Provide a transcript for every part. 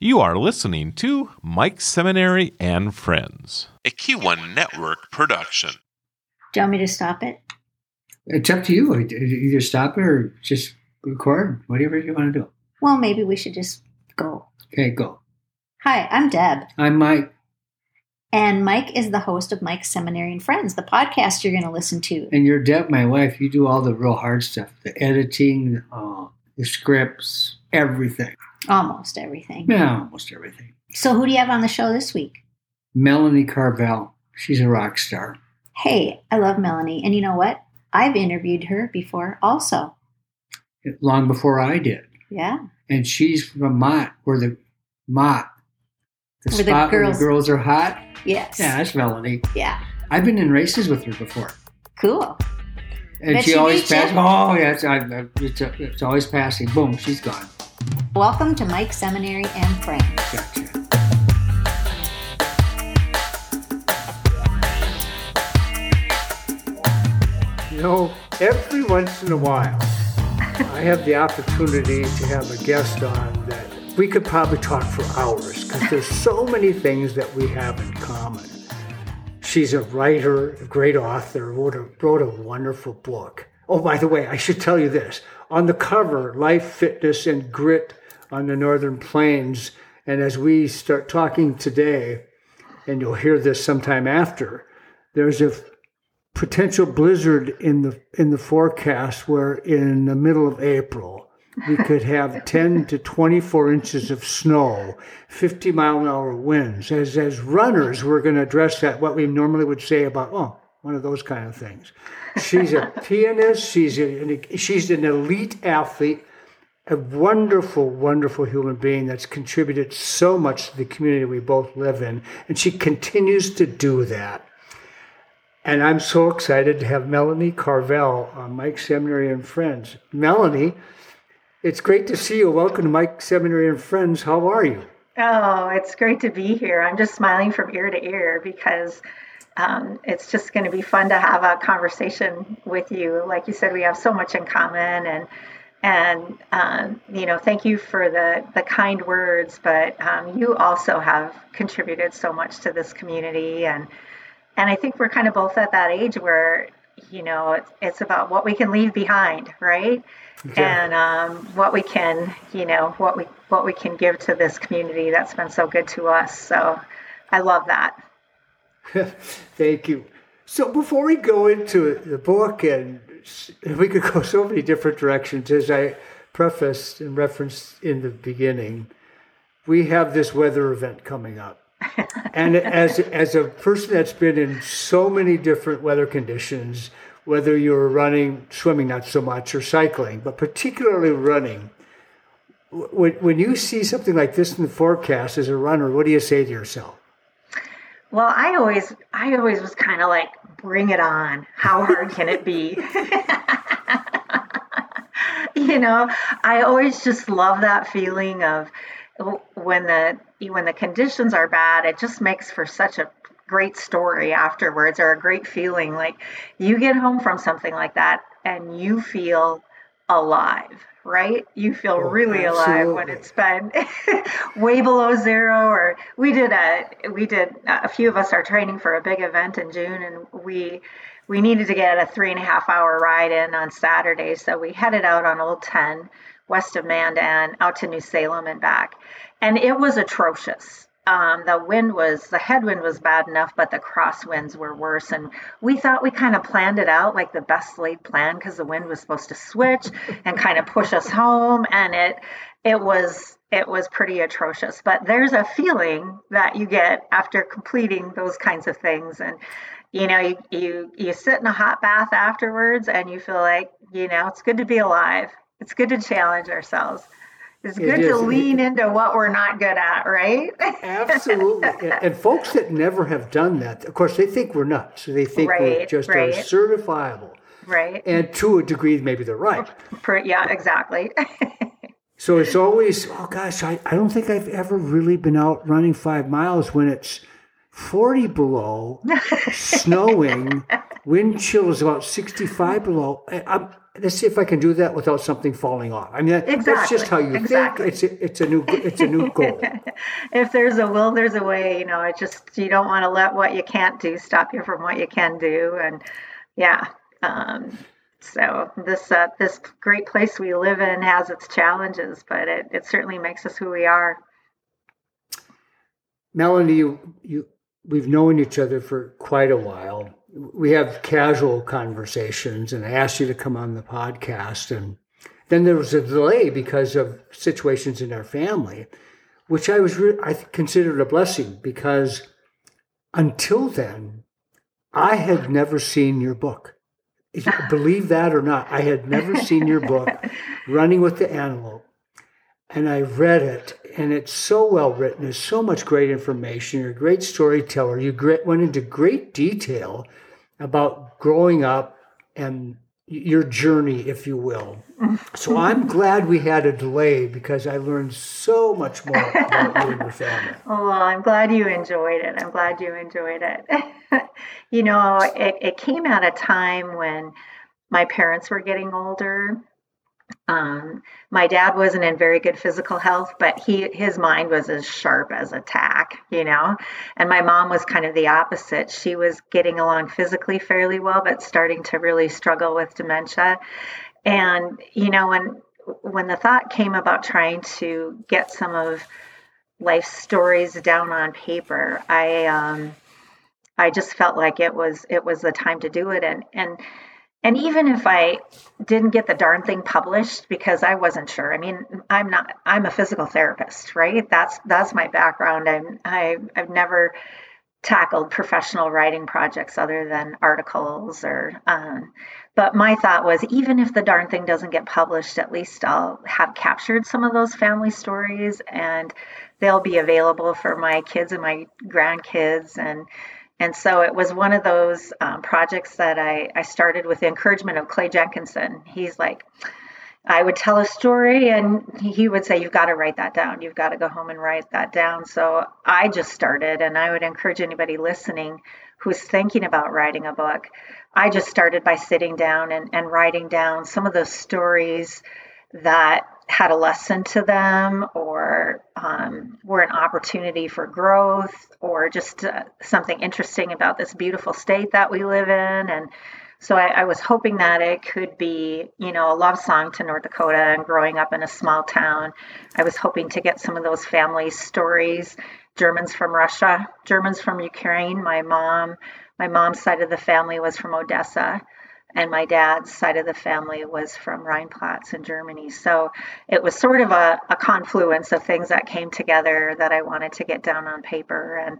You are listening to Mike Seminary and Friends, a Q1 Network production. Do you want me to stop it? It's up to you. Either stop it or just record, whatever you want to do. Well, maybe we should just go. Okay, go. Hi, I'm Deb. I'm Mike, And Mike is the host of Mike's Seminary and Friends, the podcast you're going to listen to. and you're Deb, my wife. You do all the real hard stuff the editing, uh, the scripts, everything. Almost everything. Yeah, almost everything. So, who do you have on the show this week? Melanie Carvell. She's a rock star. Hey, I love Melanie. And you know what? I've interviewed her before also. Long before I did. Yeah. And she's from Mott, where the Mott, the Where the spot where girls- the girls are hot. Yes. Yeah, that's Melanie. Yeah. I've been in races with her before. Cool. And Bet she always passes. Oh, yeah, it's, it's, it's always passing. Boom, she's gone. Welcome to Mike Seminary and Friends. Gotcha. You know, every once in a while, I have the opportunity to have a guest on that we could probably talk for hours because there's so many things that we have in common. She's a writer, a great author, wrote a, wrote a wonderful book. Oh, by the way, I should tell you this. On the cover, Life, Fitness, and Grit on the Northern Plains. And as we start talking today, and you'll hear this sometime after, there's a potential blizzard in the in the forecast where in the middle of April we could have 10 to 24 inches of snow, 50 mile an hour winds. As as runners, we're going to address that what we normally would say about oh one of those kind of things. She's a pianist. She's a, she's an elite athlete. A wonderful, wonderful human being that's contributed so much to the community we both live in, and she continues to do that. And I'm so excited to have Melanie Carvell uh, on Mike Seminary and Friends. Melanie, it's great to see you. Welcome to Mike Seminary and Friends. How are you? Oh, it's great to be here. I'm just smiling from ear to ear because um, it's just going to be fun to have a conversation with you. Like you said, we have so much in common, and and um, you know, thank you for the the kind words. But um, you also have contributed so much to this community, and and I think we're kind of both at that age where you know it's, it's about what we can leave behind, right? and um, what we can, you know, what we what we can give to this community that's been so good to us. So I love that. Thank you. So before we go into the book, and we could go so many different directions, as I prefaced and referenced in the beginning, we have this weather event coming up. and as as a person that's been in so many different weather conditions, whether you're running, swimming, not so much, or cycling, but particularly running, when, when you see something like this in the forecast as a runner, what do you say to yourself? Well, I always I always was kind of like, bring it on. How hard can it be? you know, I always just love that feeling of when the when the conditions are bad, it just makes for such a great story afterwards or a great feeling like you get home from something like that and you feel alive right? You feel Oh, really alive when absolutely. it's been way below zero or we did a we did a few of us are training for a big event in june and we we needed to get a three and a half hour ride in on saturday so we headed out on old 10 west of mandan out to new salem and back. And it was atrocious um, the wind was the headwind was bad enough, but the crosswinds were worse. And we thought we kind of planned it out like the best laid plan because the wind was supposed to switch and kind of push us home, and it it was it was pretty atrocious. But there's a feeling that you get after completing those kinds of things, and you know you you you sit in a hot bath afterwards, and you feel like you know it's good to be alive. It's good to challenge ourselves. It's It good to is. lean into what we're not good at, right? Absolutely. and, and folks that never have done that, of course, they think we're nuts. They think we're just right. right. And to a degree, maybe they're right. Yeah, exactly. So it's always, oh gosh, I, I don't think I've ever really been out running five miles when it's 40 below, snowing, wind chill is about 65 below. I- I'm, let's see if I can do that without something falling off. I mean, that, exactly. that's just how you exactly. think. It's a, it's a new it's a new goal. if there's a will, there's a way. You know, it just you don't want to let what you can't do stop you from what you can do. And yeah, um, so this uh, this great place we live in has its challenges, but it, it certainly makes us who we are. Melanie, you, you we've known each other for quite a while. We have casual conversations, and I asked you to come on the podcast, and then there was a delay because of situations in our family, which I was re- I considered a blessing because until then, I had never seen your book. Believe that or not, I had never seen your book, Running with the Antelope. And I read it, and it's so well written. There's so much great information. You're a great storyteller. You went into great detail about growing up and your journey, if you will. So I'm glad we had a delay because I learned so much more about you and your family. Oh, well, I'm glad you enjoyed it. I'm glad you enjoyed it. you know, it, it came at a time when my parents were getting older um, my dad wasn't in very good physical health, but he his mind was as sharp as a tack, you know. And my mom was kind of the opposite. She was getting along physically fairly well, but starting to really struggle with dementia. And you know, when when the thought came about trying to get some of life's stories down on paper, I um, I just felt like it was it was the time to do it. And and and even if I didn't get the darn thing published because I wasn't sure. I mean, I'm not. I'm a physical therapist, right? That's that's my background. I'm I, I've never tackled professional writing projects other than articles or. Um, but my thought was, even if the darn thing doesn't get published, at least I'll have captured some of those family stories, and they'll be available for my kids and my grandkids and and so it was one of those um, projects that I, I started with the encouragement of Clay Jenkinson. He's like, I would tell a story and he would say, You've got to write that down. You've got to go home and write that down. So I just started, and I would encourage anybody listening who's thinking about writing a book. I just started by sitting down and, and writing down some of those stories that had a lesson to them or um, were an opportunity for growth or just uh, something interesting about this beautiful state that we live in. And so I, I, was hoping that it could be you know a love song to north dakota and growing up in a small town. I was hoping to get some of those family stories germans from russia germans from ukraine. My mom my mom's side of the family was from odessa and my dad's side of the family was from Rheinpfalz in Germany. So it was sort of a, a, confluence of things that came together that I wanted to get down on paper. And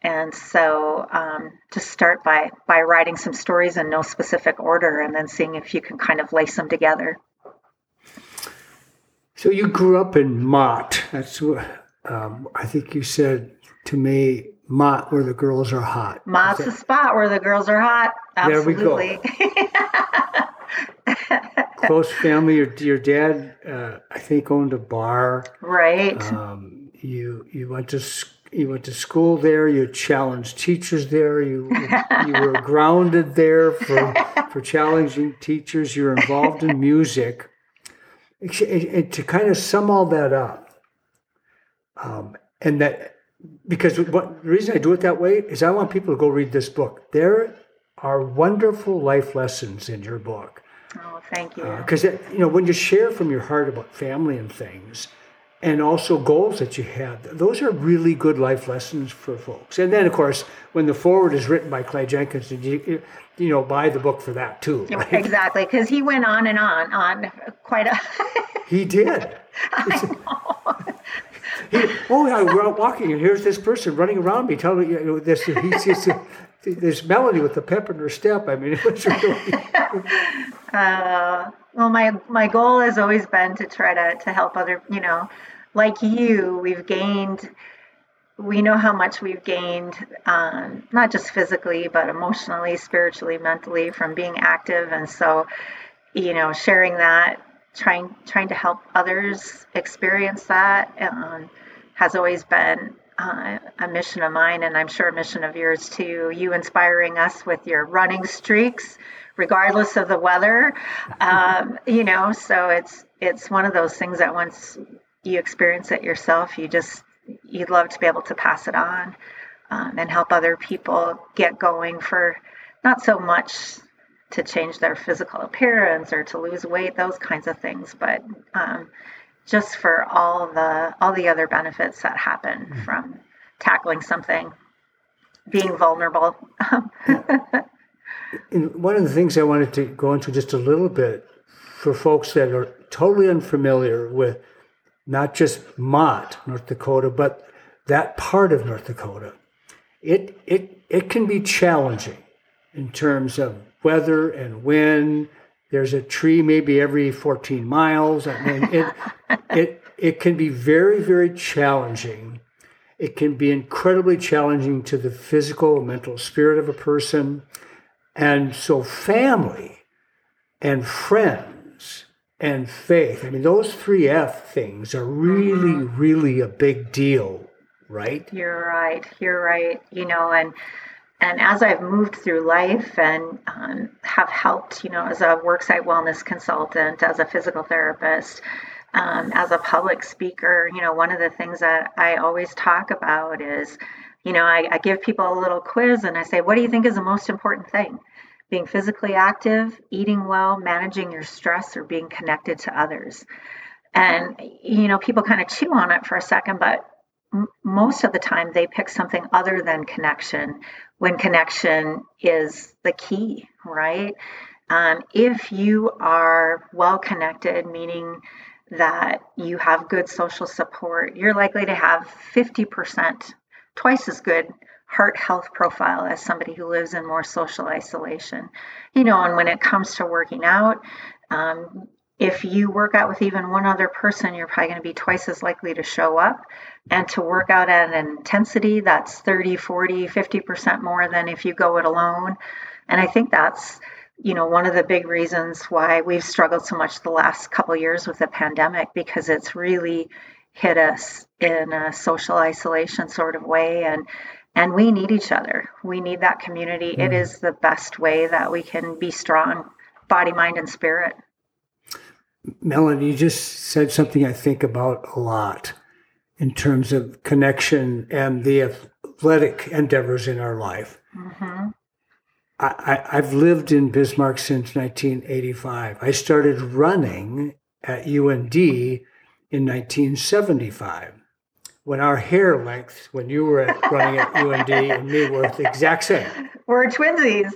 and so um, to start by by writing some stories in no specific order, and then seeing if you can kind of lace them together. So you grew up in Mott. That's what um, I think you said to me Mott where the girls are hot. Mott's the spot where the girls are hot. Absolutely. There we go. Close family. Your your dad, uh, I think, owned a bar. Right. Um, you you went to you went to school there. You challenged teachers there. You you were grounded there for for challenging teachers. You're involved in music. And to kind of sum all that up, um, and that because what the reason I do it that way is I want people to go read this book. There are wonderful life lessons in your book. Oh, thank you. Because uh, you know when you share from your heart about family and things, and also goals that you have, those are really good life lessons for folks. And then, of course, when the forward is written by Clay Jenkinson, you, you know buy the book for that too. Right? Exactly, because he went on and on on quite a. he did. oh yeah, we're out walking, and here's this person running around me telling me you know, this. He's just this melody with the pep in her step. I mean, it was really. uh, well, my my goal has always been to try to to help other. You know, like you, we've gained. We know how much we've gained, um, not just physically, but emotionally, spiritually, mentally, from being active, and so, you know, sharing that trying trying to help others experience that um, has always been uh, a mission of mine, and I'm sure a mission of yours too. You inspiring us with your running streaks, regardless of the weather. Um, you know, so it's it's one of those things that once you experience it yourself, you just you'd love to be able to pass it on um, and help other people get going for not so much to change their physical appearance or to lose weight, those kinds of things, but um, just for all the all the other benefits that happen mm-hmm. from tackling something, being vulnerable. one of the things I wanted to go into just a little bit for folks that are totally unfamiliar with not just Mott, North Dakota, but that part of North Dakota. It it it can be challenging in terms of weather and wind. There's a tree maybe every 14 miles. I mean, it, it, it can be very, very challenging. It can be incredibly challenging to the physical, mental spirit of a person. And so, family and friends and faith, I mean, those three F things are really, mm-hmm. really a big deal, right? You're right. You're right. You know, and and as I've moved through life and um, have helped, you know, as a worksite wellness consultant, as a physical therapist, um, as a public speaker, you know, one of the things that I always talk about is, you know, I, I give people a little quiz and I say, what do you think is the most important thing? Being physically active, eating well, managing your stress, or being connected to others. And, you know, people kind of chew on it for a second, but most of the time they pick something other than connection when connection is the key, right? Um, if you are well connected, meaning that you have good social support, you're likely to have 50%, twice as good heart health profile as somebody who lives in more social isolation. You know, and when it comes to working out, um, if you work out with even one other person, you're probably going to be twice as likely to show up and to work out at an intensity that's 30, 40, 50% more than if you go it alone. And I think that's, you know, one of the big reasons why we've struggled so much the last couple years with the pandemic because it's really hit us in a social isolation sort of way and and we need each other. We need that community. Mm. It is the best way that we can be strong body, mind and spirit. Melanie, you just said something I think about a lot in terms of connection and the athletic endeavors in our life. Mm-hmm. I, have lived in Bismarck since 1985. I started running at UND in 1975 when our hair length, when you were at, running at UND and me were the exact same. We're twinsies.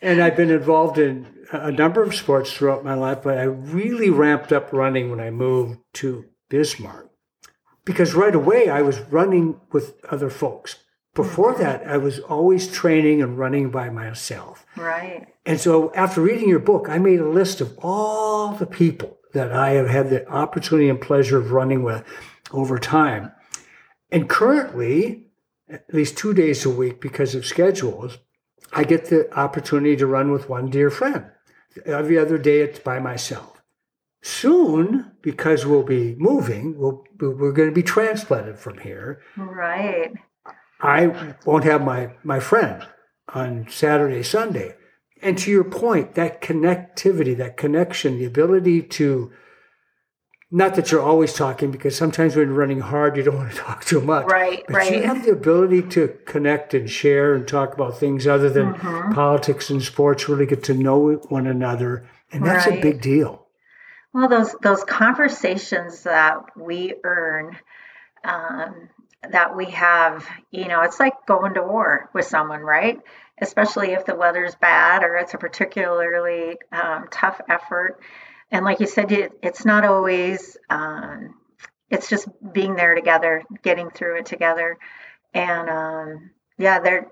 and I've been involved in a number of sports throughout my life, but I really ramped up running when I moved to Bismarck because right away I was running with other folks. Before mm-hmm. that, I was always training and running by myself. Right. And so after reading your book, I made a list of all the people that I have had the opportunity and pleasure of running with over time. And currently, at least two days a week because of schedules, I get the opportunity to run with one dear friend. Every other day, it's by myself. Soon, because we'll be moving, we'll, we're going to be transplanted from here. Right. I won't have my, my friend on Saturday, Sunday. And to your point, that connectivity, that connection, the ability to not that you're always talking because sometimes when you're running hard you don't want to talk too much right but right you have the ability to connect and share and talk about things other than mm-hmm. politics and sports really get to know one another and that's right. a big deal well those those conversations that we earn um, that we have you know it's like going to war with someone right especially if the weather's bad or it's a particularly um, tough effort and like you said, it, it's not always, um, it's just being there together, getting through it together. And um, yeah, there,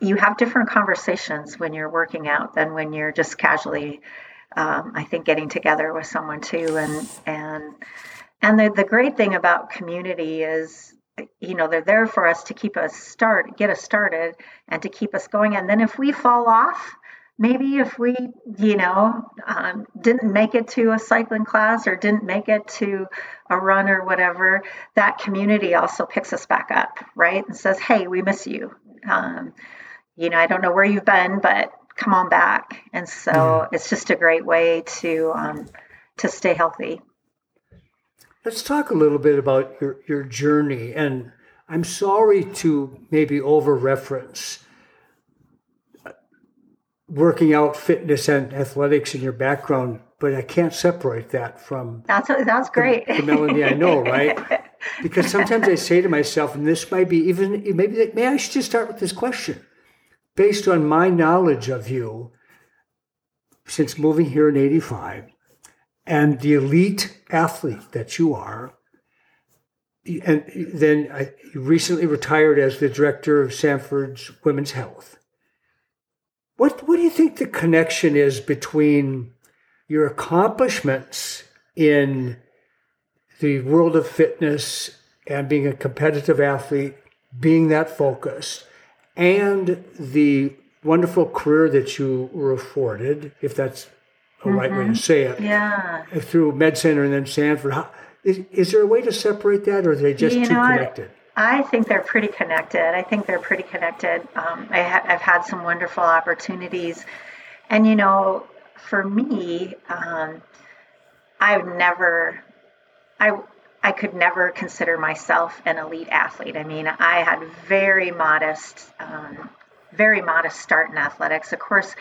you have different conversations when you're working out than when you're just casually, um, I think, getting together with someone too. And, and, and the, the great thing about community is, you know, they're there for us to keep us start, get us started and to keep us going. And then if we fall off, maybe if we, you know, um, didn't make it to a cycling class or didn't make it to a run or whatever, that community also picks us back up, right? And says, hey, we miss you. Um, you know, I don't know where you've been, but come on back. And so yeah. it's just a great way to um, to stay healthy. Let's talk a little bit about your, your journey. And I'm sorry to maybe over reference working out fitness and athletics in your background, but I can't separate that from that's that's great. The, the Melanie I know, right? because sometimes I say to myself, and this might be even maybe may I should just start with this question, based on my knowledge of you since moving here in '85, and the elite athlete that you are. And then I recently retired as the director of Sanford's Women's Health what, what do you think the connection is between your accomplishments in the world of fitness and being a competitive athlete, being that focused, and the wonderful career that you were afforded, if that's a mm-hmm. right way to mm-hmm. say it, yeah. through Med Center and then Sanford. How, is, is there a way to separate that, or are they just you too connected? I think they're pretty connected. I think they're pretty connected. Um, I have had some wonderful opportunities. And, you know, for me, um, I've never, I, I could never consider myself an elite athlete. I mean, I had very modest, um, very modest start in athletics. Of course,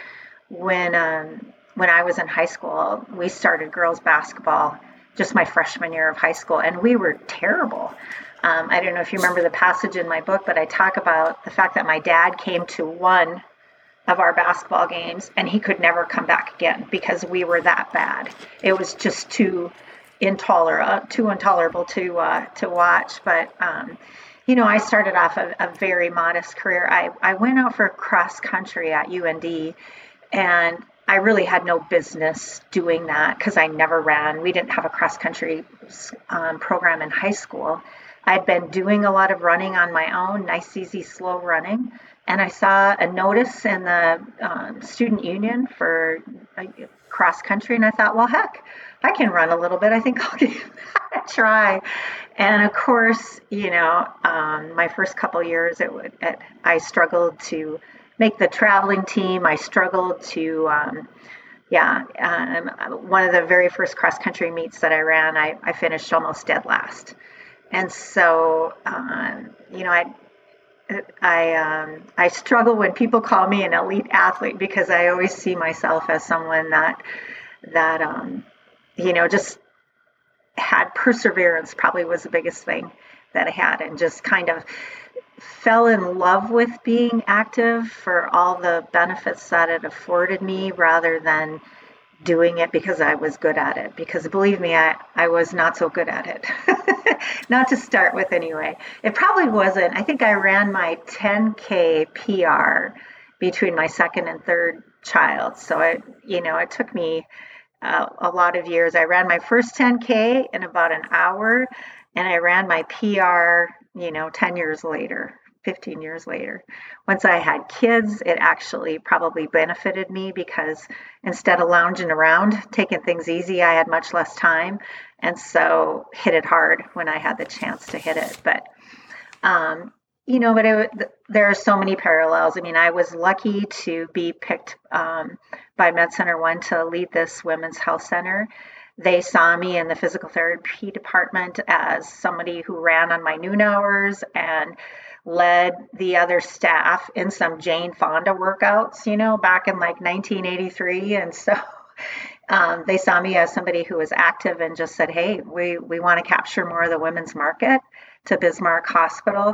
when um, when I was in high school, we started girls basketball just my freshman year of high school, and we were terrible. Um, I don't know if you remember the passage in my book, but I talk about the fact that my dad came to one of our basketball games and he could never come back again because we were that bad. It was just too intolerable, too intolerable to uh, to watch. But um, you know, I started off a, a very modest career. I, I went out for cross country at UND, and I really had no business doing that because I never ran. We didn't have a cross country um, program in high school. I'd been doing a lot of running on my own, nice, easy, slow running. And I saw a notice in the um, student union for uh, cross country, and I thought, well, heck, I can run a little bit. I think I'll give that a try. And of course, you know, um, my first couple years, it would it, I struggled to make the traveling team. I struggled to, um, yeah, um, one of the very first cross country meets that I ran, I, I finished almost dead last. And so, um, you know, I I um, I struggle when people call me an elite athlete because I always see myself as someone that that um, you know just had perseverance. Probably was the biggest thing that I had, and just kind of fell in love with being active for all the benefits that it afforded me, rather than doing it because I was good at it. Because believe me, I, I was not so good at it. not to start with, anyway. It probably wasn't. I think I ran my 10K PR between my second and third child. So it, you know, it took me uh, a lot of years. I ran my first 10K in about an hour, and I ran my PR, you know, 10 years later. 15 years later. Once I had kids, it actually probably benefited me because instead of lounging around, taking things easy, I had much less time. And so hit it hard when I had the chance to hit it. But, um, you know, but it, there are so many parallels. I mean, I was lucky to be picked um, by Med Center One to lead this women's health center they saw me in the physical therapy department as somebody who ran on my noon hours and led the other staff in some Jane Fonda workouts, you know, back in like 1983. And so um, they saw me as somebody who was active and just said, hey, we, we want to capture more of the women's market to Bismarck Hospital,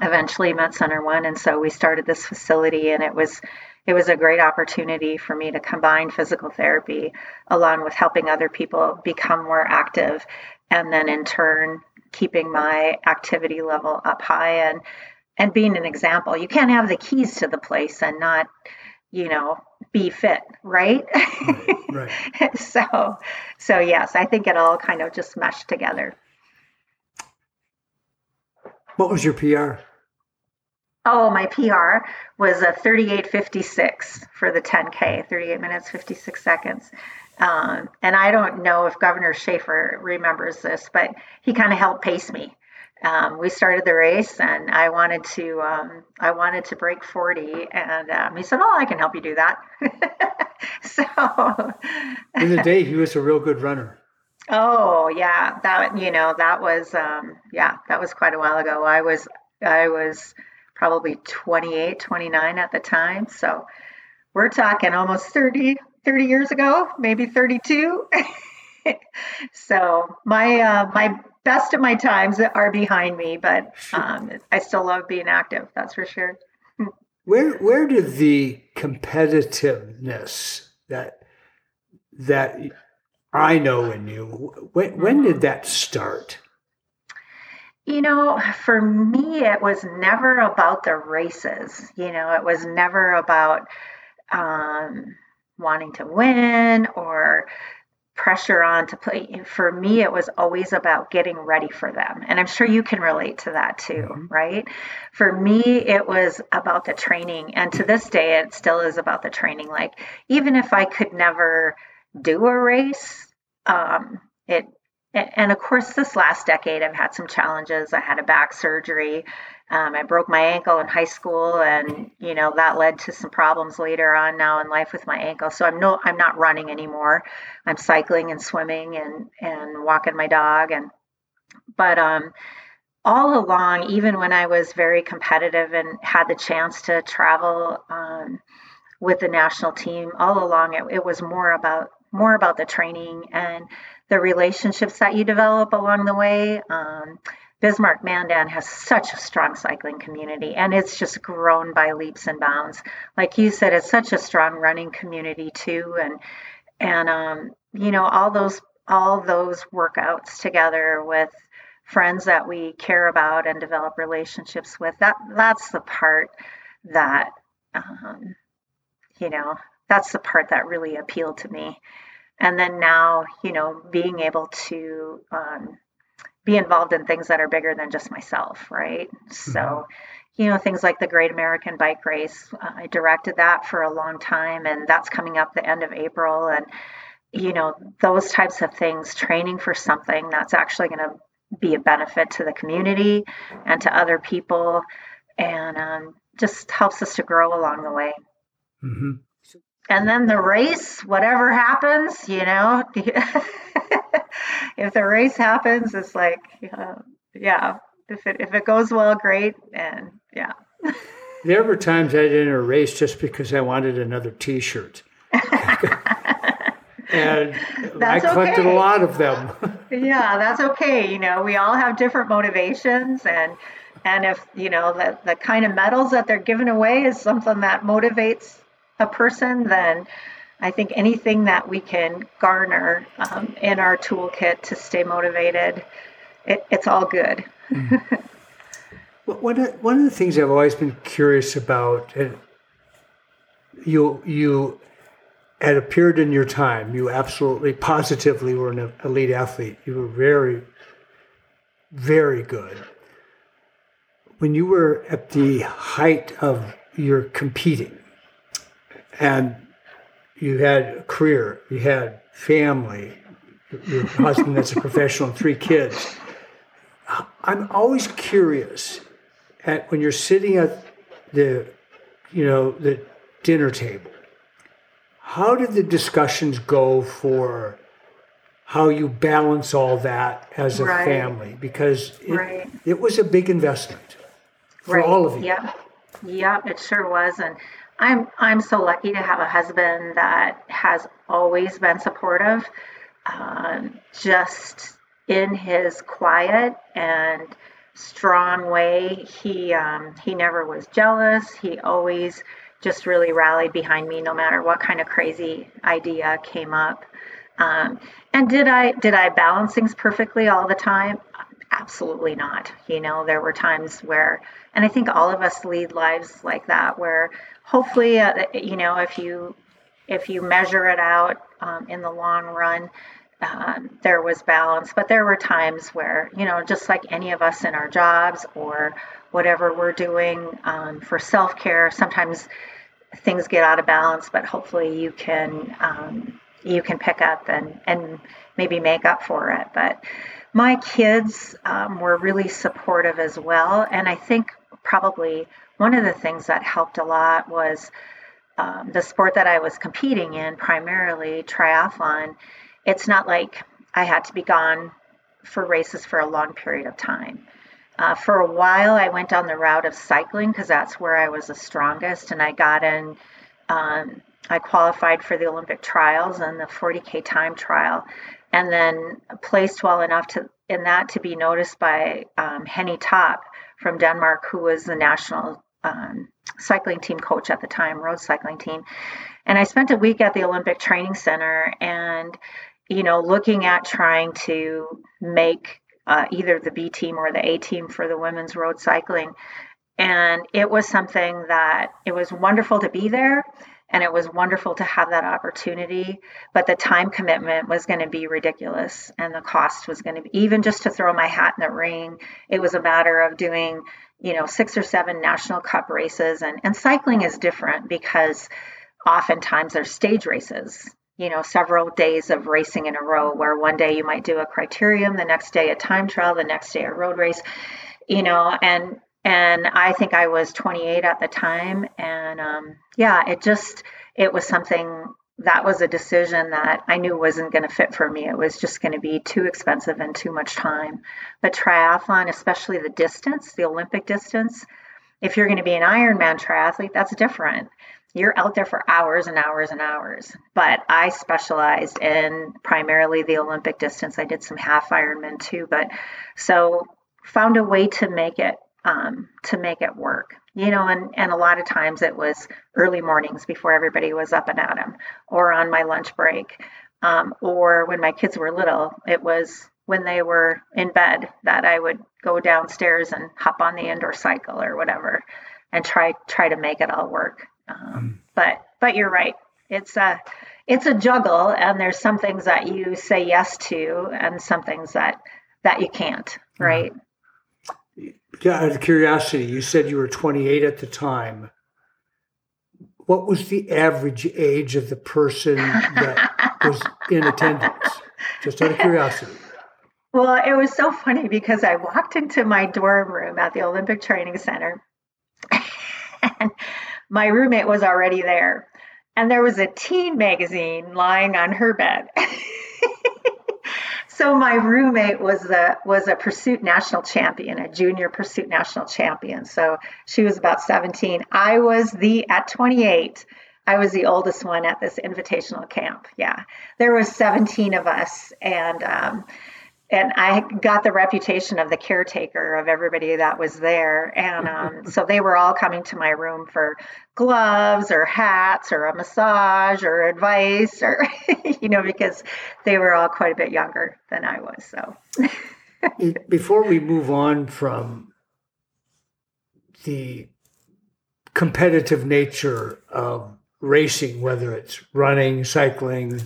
eventually Med Center One. And so we started this facility and it was it was a great opportunity for me to combine physical therapy along with helping other people become more active and then in turn keeping my activity level up high and and being an example. You can't have the keys to the place and not, you know, be fit, right? Right. right. so so yes, I think it all kind of just meshed together. What was your PR? Oh, my PR was a 38.56 for the 10K, 38 minutes, 56 seconds. Um, and I don't know if Governor Schafer remembers this, but he kind of helped pace me. um, we started the race, and I wanted to um, I wanted to break 40, and um, he said, "Oh, I can help you do that." so in the day, he was a real good runner. Oh yeah, that you know that was um, yeah that was quite a while ago. I was I was probably 28, 29 at the time. So we're talking almost 30, 30 years ago, maybe 32. so my uh, my best of my times are behind me, but um, I still love being active. That's for sure. Where where did the competitiveness that that I know in you when when did that start? You know, for me, it was never about the races. You know, it was never about um, wanting to win or pressure on to play. For me, it was always about getting ready for them. And I'm sure you can relate to that too, mm-hmm. right? For me, it was about the training. And to this day, it still is about the training. Like, even if I could never do a race, um, it and of course, this last decade, I've had some challenges. I had a back surgery. Um, I broke my ankle in high school, and you know that led to some problems later on now in life with my ankle. So I'm no, I'm not running anymore. I'm cycling and swimming and and walking my dog. And but um, all along, even when I was very competitive and had the chance to travel um, with the national team, all along it, it was more about more about the training and the relationships that you develop along the way. Um, Bismarck Mandan has such a strong cycling community and it's just grown by leaps and bounds. Like you said, it's such a strong running community too. And, and, um, you know, all those, all those workouts together with friends that we care about and develop relationships with, that, that's the part that, um, you know, that's the part that really appealed to me and then now you know being able to um, be involved in things that are bigger than just myself right? Mm-hmm. so you know things like the great american bike race uh, i directed that for a long time and that's coming up the end of april and you know those types of things training for something that's actually going to be a benefit to the community and to other people and um, just helps us to grow along the way. Mm-hmm. And then the race, whatever happens, you know, if the race happens, it's like, uh, yeah, if it if it goes well, great, and yeah. there were times I did a race just because I wanted another T-shirt. and that's I collected okay. a lot of them. yeah, that's okay. You know, we all have different motivations, and and if you know the the kind of medals that they're giving away is something that motivates a person, then I think anything that we can garner um, in our toolkit to stay motivated, it, it's all good. mm-hmm. one, of, one of the things I've always been curious about, and you you at a period in your time, you absolutely positively were an elite athlete. You were very, very good. When you were at the height of your competing, and you had a career, you had family, your husband that's a professional, and three kids. I'm always curious at when you're sitting at the, you know, the dinner table. How did the discussions go for how you balance all that as a right. family? Because it, right. it was a big investment for right. all of you. Yeah, yeah, it sure was, and I'm I'm so lucky to have a husband that has always been supportive, um, just in his quiet and strong way. He um, he never was jealous. He always just really rallied behind me, no matter what kind of crazy idea came up. Um, and did I did I balance things perfectly all the time? Absolutely not. You know, there were times where, and I think all of us lead lives like that, where hopefully, uh, you know, if you if you measure it out um, in the long run, um, there was balance. But there were times where, you know, just like any of us in our jobs or whatever we're doing um, for self care, sometimes things get out of balance. But hopefully, you can um, you can pick up and and maybe make up for it. But my kids um, were really supportive as well. And I think probably one of the things that helped a lot was um, the sport that I was competing in, primarily triathlon. It's not like I had to be gone for races for a long period of time. Uh, for a while, I went on the route of cycling because that's where I was the strongest, and I got in. Um, I qualified for the Olympic trials and the 40k time trial, and then placed well enough to in that to be noticed by um, Henny Top from Denmark, who was the national um, cycling team coach at the time, road cycling team. And I spent a week at the Olympic Training Center, and you know, looking at trying to make uh, either the B team or the A team for the women's road cycling. And it was something that it was wonderful to be there and it was wonderful to have that opportunity. But the time commitment was going to be ridiculous and the cost was going to be even just to throw my hat in the ring. It was a matter of doing, you know, six or seven national cup races. And, and cycling is different because oftentimes there's stage races you know, several days of racing in a row where one day you might do a criterium, the next day a time trial, the next day a road race, you know, and and I think I was 28 at the time and um, yeah, it just it was something that was a decision that I knew wasn't going to fit for me. It was just going to be too expensive and too much time. But triathlon, especially the distance, the Olympic distance, if you're going to be an Ironman triathlete, that's different you're out there for hours and hours and hours. But I specialized in primarily the Olympic distance. I did some half Ironman too, but so found a way to make it um, to make it work. You know, and and a lot of times it was early mornings before everybody was up and at 'em, or on my lunch break, um, or when my kids were little, it was when they were in bed that I would go downstairs and hop on the indoor cycle or whatever, and try try to make it all work. Um, but but you're right. It's a it's a juggle, and there's some things that you say yes to, and some things that that you can't. Right. Yeah. Out of curiosity, you said you were 28 at the time. What was the average age of the person that was in attendance? Just out of curiosity. Well, it was so funny because I walked into my dorm room at the Olympic Training Center. and my roommate was already there. And there was a teen magazine lying on her bed. so my roommate was a was a pursuit national champion, a junior pursuit national champion. So she was about 17. I was the at 28. I was the oldest one at this invitational camp. Yeah, there was 17 of us, and um, and I got the reputation of the caretaker of everybody that was there. And um, so they were all coming to my room for gloves or hats or a massage or advice or, you know, because they were all quite a bit younger than I was. So before we move on from the competitive nature of racing, whether it's running, cycling,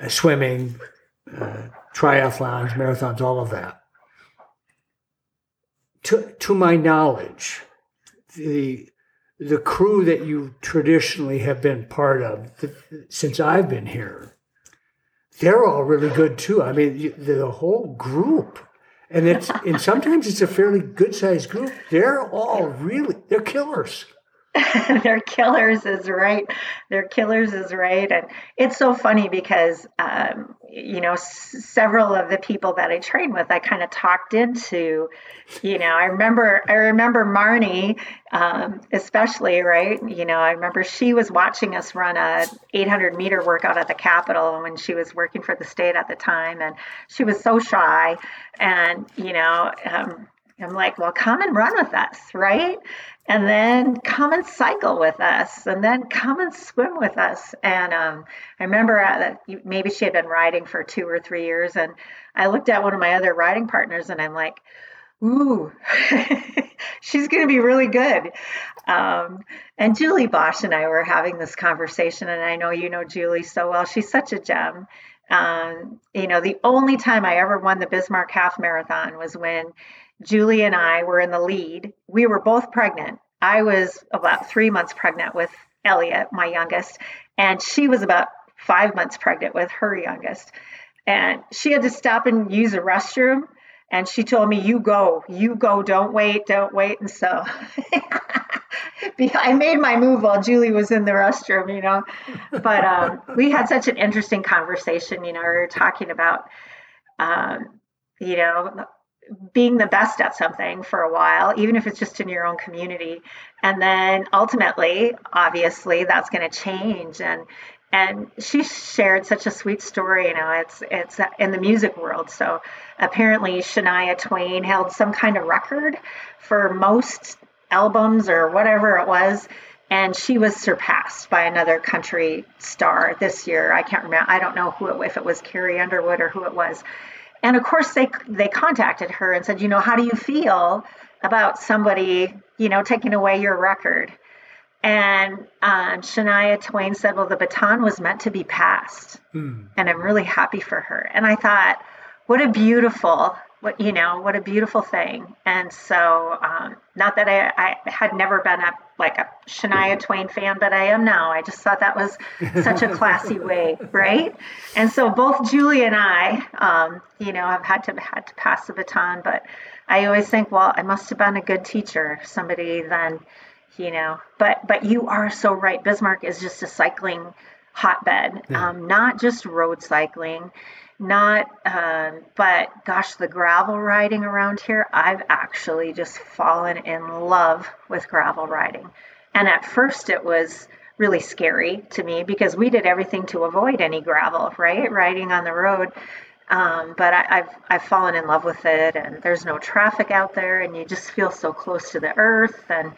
uh, swimming, uh, triathlons, marathons, all of that. To, to my knowledge, the the crew that you traditionally have been part of the, since I've been here, they're all really good too. I mean, the, whole group, and it's and sometimes it's a fairly good sized group. They're all really they're killers. they're killers is right. They're killers is right. And it's so funny because, um, you know, s- several of the people that I train with, I kind of talked into, you know, I remember, I remember Marnie, um, especially, right. You know, I remember she was watching us run a 800 meter workout at the Capitol when she was working for the state at the time. And she was so shy and, you know, um, I'm like, well, come and run with us, right? And then come and cycle with us, and then come and swim with us. And um, I remember that maybe she had been riding for two or three years, and I looked at one of my other riding partners, and I'm like, ooh, she's going to be really good. Um, and Julie Bosch and I were having this conversation, and I know you know Julie so well. She's such a gem. Um, you know, the only time I ever won the Bismarck Half Marathon was when Julie and I were in the lead. We were both pregnant. I was about three months pregnant with Elliot, my youngest, and she was about five months pregnant with her youngest. and she had to stop and use a restroom. And she told me, "You go, you go, don't wait, don't wait." And so I made my move while Julie was in the restroom, you know. But um, we had such an interesting conversation. You know, we were talking about, um, you know, being the best at something for a while, even if it's just in your own community. And then ultimately, obviously, that's going to change. And and she shared such a sweet story. You know, it's it's in the music world. So apparently, Shania Twain held some kind of record for most albums or whatever it was. And she was surpassed by another country star this year. I can't remember. I don't know who it, if it was Carrie Underwood or who it was and of course, they they contacted her and said, you know, how do you feel about somebody, you know, taking away your record? And um, Shania Twain said, well, the baton was meant to be passed, mm. and I'm really happy for her. And I thought, what a beautiful what you know what a beautiful thing. And so um, not that I, I had never been a like a shania twain fan but i am now. I just thought that was such a classy way right? And so both julie and i um, you know have had to had to pass the baton but i always think well i must have been a good teacher somebody then you know. But but you are so right. Bismarck is just a cycling hotbed. Yeah. um, not just road cycling not um, but gosh the gravel riding around here i've actually just fallen in love with gravel riding. And at first it was really scary to me because we did everything to avoid any gravel right? Riding on the road. Um, but I, have I've fallen in love with it and there's no traffic out there and you just feel so close to the earth and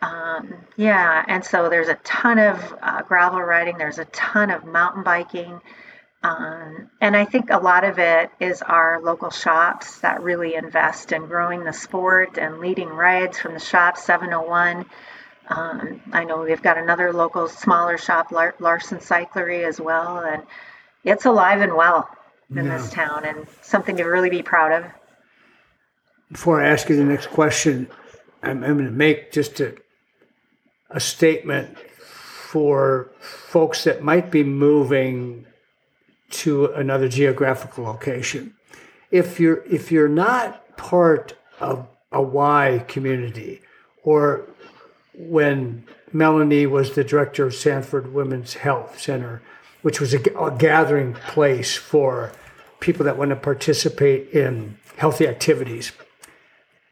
um, yeah. And so there's a ton of uh, gravel riding. There's a ton of mountain biking um, and I think a lot of it is our local shops that really invest in growing the sport and leading rides from the shop 701. Um, I know we've got another local smaller shop, Lar- Larson Cyclery, as well, and it's alive and well in yeah. this town and something to really be proud of. Before I ask you the next question, I'm, I'm going to make just a, a statement for folks that might be moving to another geographical location. If you're if you're not part of a Y community, or when Melanie was the director of Sanford Women's Health Center, which was a, a gathering place for people that want to participate in healthy activities.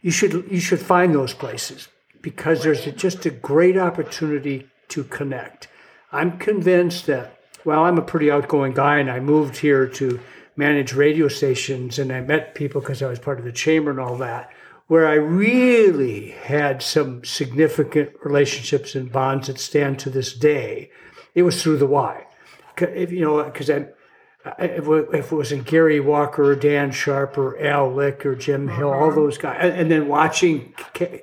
You should you should find those places because there's a, just a great opportunity to connect. I'm convinced that well, I'm a pretty outgoing guy, and I moved here to manage radio stations, and I met people because I was part of the chamber and all that. Where I really had some significant relationships and bonds that stand to this day, it was through the Y. If, you know, because I, if it wasn't Gary Walker or Dan Sharp or Al Lick or Jim Hill, all mm-hmm. those guys, and then watching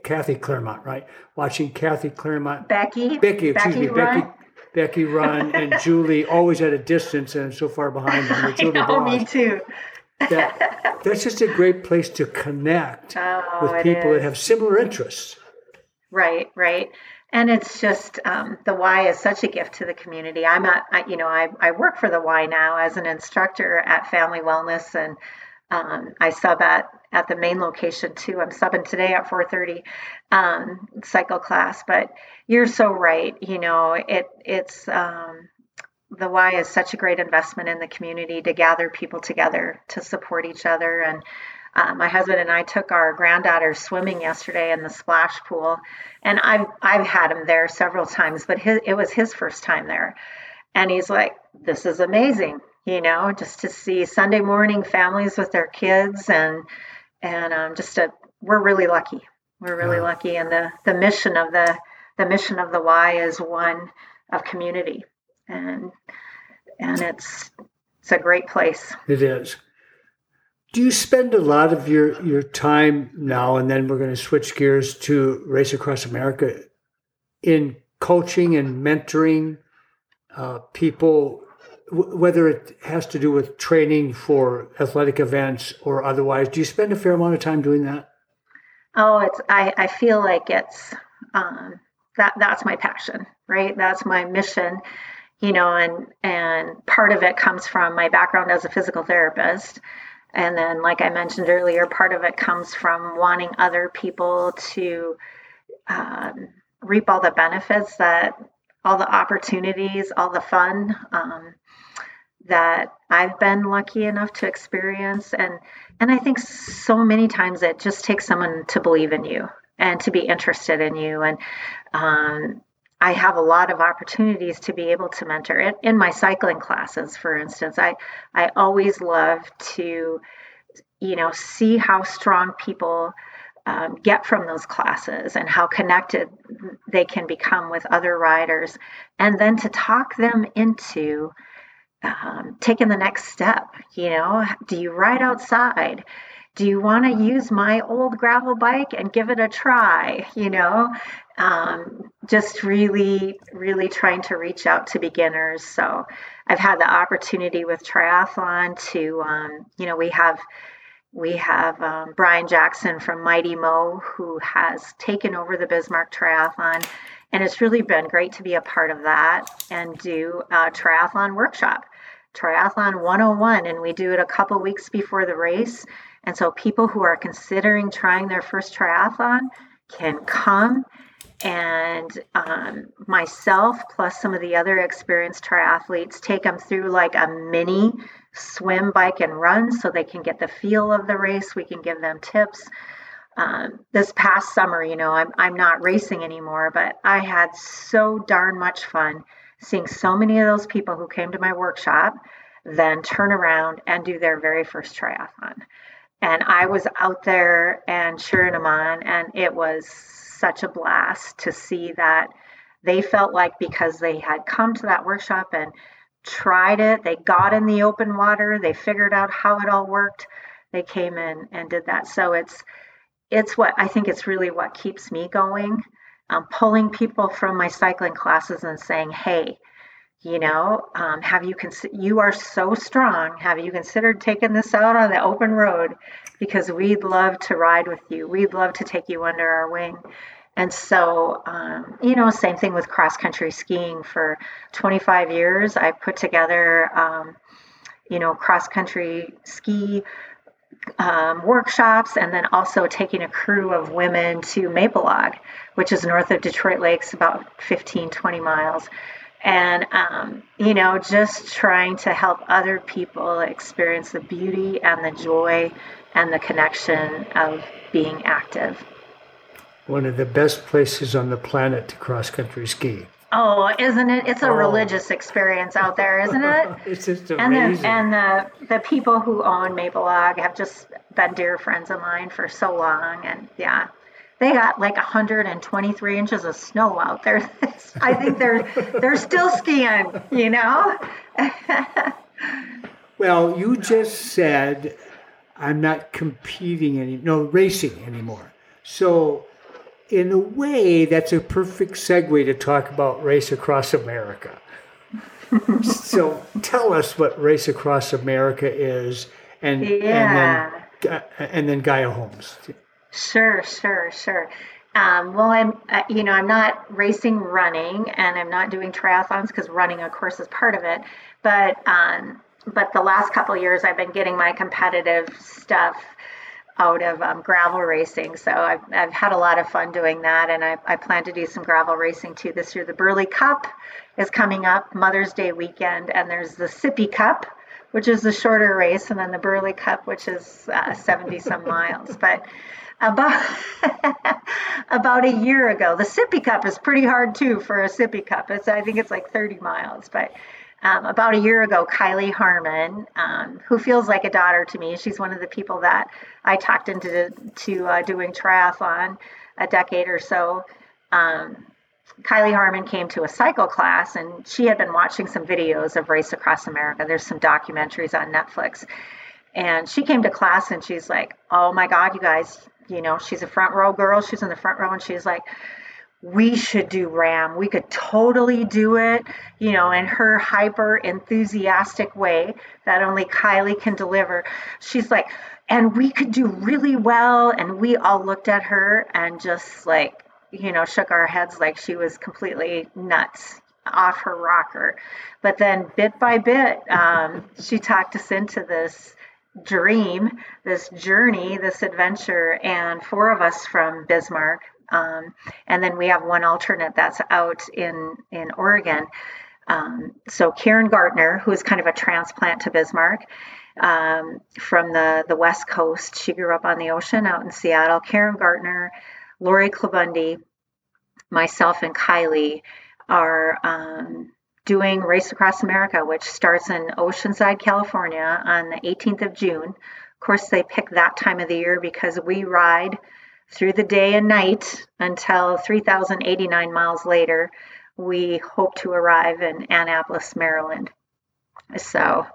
Kathy Claremont, right? Watching Kathy Claremont, Becky, Becky, excuse Becky me, Becky, Becky run and Julie always at a distance and so far behind them. Julie I know, me too. that, that's just a great place to connect oh, with people that have similar interests. Right, right. And it's just um, the Y is such a gift to the community. I'm at, I, you know, I, I work for the Y now as an instructor at Family Wellness, and um, I sub at at the main location too. I'm subbing today at 4:30 um, cycle class, but you're so right. You know, it it's um, the Y is such a great investment in the community to gather people together to support each other. And uh, my husband and I took our granddaughter swimming yesterday in the splash pool, and I've I've had him there several times, but his, it was his first time there, and he's like, "This is amazing." You know, just to see Sunday morning families with their kids and and um, just a we're really lucky. We're really yeah. lucky, and the the mission of the the mission of the Y is one of community, and and it's it's a great place. It is. Do you spend a lot of your your time now, and then we're going to switch gears to Race Across America, in coaching and mentoring uh, people whether it has to do with training for athletic events or otherwise, do you spend a fair amount of time doing that? Oh, it's I, I feel like it's um, that that's my passion, right? That's my mission. you know, and and part of it comes from my background as a physical therapist. And then, like I mentioned earlier, part of it comes from wanting other people to um, reap all the benefits that all the opportunities, all the fun um, that I've been lucky enough to experience. And and I think so many times it just takes someone to believe in you and to be interested in you. And um, I have a lot of opportunities to be able to mentor in, in my cycling classes, for instance. I I always love to, you know, see how strong people um, get from those classes and how connected they can become with other riders, and then to talk them into um, taking the next step. You know, do you ride outside? Do you want to use my old gravel bike and give it a try? You know, um, just really, really trying to reach out to beginners. So I've had the opportunity with triathlon to, um, you know, we have we have um, Brian Jackson from Mighty Mo who has taken over the Bismarck Triathlon. And it's really been great to be a part of that and do a triathlon workshop, Triathlon 101. And we do it a couple weeks before the race. And so people who are considering trying their first triathlon can come and um, myself plus some of the other experienced triathletes take them through like a mini swim, bike, and run so they can get the feel of the race. We can give them tips. Um, this past summer, you know, I'm, I'm not racing anymore, but I had so darn much fun seeing so many of those people who came to my workshop then turn around and do their very first triathlon. And I was out there and cheering them on, and it was such a blast to see that they felt like because they had come to that workshop and tried it. They got in the open water. They figured out how it all worked. They came in and did that. So it's it's what I think it's really what keeps me going. Um, pulling people from my cycling classes and saying, "Hey, you know, um, have you cons- you are so strong. Have you considered taking this out on the open road? Because we'd love to ride with you. We'd love to take you under our wing." And so, um, you know, same thing with cross country skiing. For 25 years, I put together, um, you know, cross country ski um, workshops and then also taking a crew of women to Maplelag, which is north of Detroit Lakes, about 15, 20 miles. And, um, you know, just trying to help other people experience the beauty and the joy and the connection of being active one of the best places on the planet to cross country ski. Oh, isn't it? It's a oh. religious experience out there, isn't it? it's just amazing. And, the, and the, the people who own Maplelag have just been dear friends of mine for so long. And yeah, they got like 123 inches of snow out there. I think they're they're still skiing, you know. well, you just said I'm not competing any, no racing anymore. So in a way, that's a perfect segue to talk about Race Across America. so tell us what Race Across America is, and yeah. and then and then Gaia Homes. Sure, sure, sure. Um, well, I'm, uh, you know, I'm not racing running, and I'm not doing triathlons because running, of course, is part of it. But um, but the last couple years, I've been getting my competitive stuff out of um, gravel racing. So I've, I've had a lot of fun doing that, and I, I plan to do some gravel racing too this year. The Burley Cup is coming up Mother's Day weekend, and there's the Sippy Cup, which is the shorter race, and then the Burley Cup, which is uh, 70 some miles. But about about a year ago, the Sippy Cup is pretty hard too for a Sippy Cup. It's I think it's like 30 miles, but um, about a year ago, Kylie Harmon, um, who feels like a daughter to me, she's one of the people that I talked into to uh, doing triathlon a decade or so. Um, Kylie Harmon came to a cycle class and she had been watching some videos of Race Across America. There's some documentaries on Netflix. And she came to class and she's like, Oh my God, you guys, you know, she's a front row girl. She's in the front row and she's like, we should do RAM. We could totally do it, you know, in her hyper enthusiastic way that only Kylie can deliver. She's like, and we could do really well. And we all looked at her and just like, you know, shook our heads like she was completely nuts. off her rocker. But then, bit by bit, um, she talked us into this dream, this journey, this adventure, and four of us from Bismarck. Um, and then we have one alternate that's out in in Oregon. Um, so Karen Gartner, who is kind of a transplant to Bismarck um, from the the West Coast, she grew up on the ocean out in Seattle. Karen Gartner, Lori Klabunde, myself, and Kylie are um, doing Race Across America, which starts in Oceanside, California on the 18th of June. Of course, they pick that time of the year because we ride through the day and night until 3,089 miles later. We hope to arrive in Annapolis, Maryland. So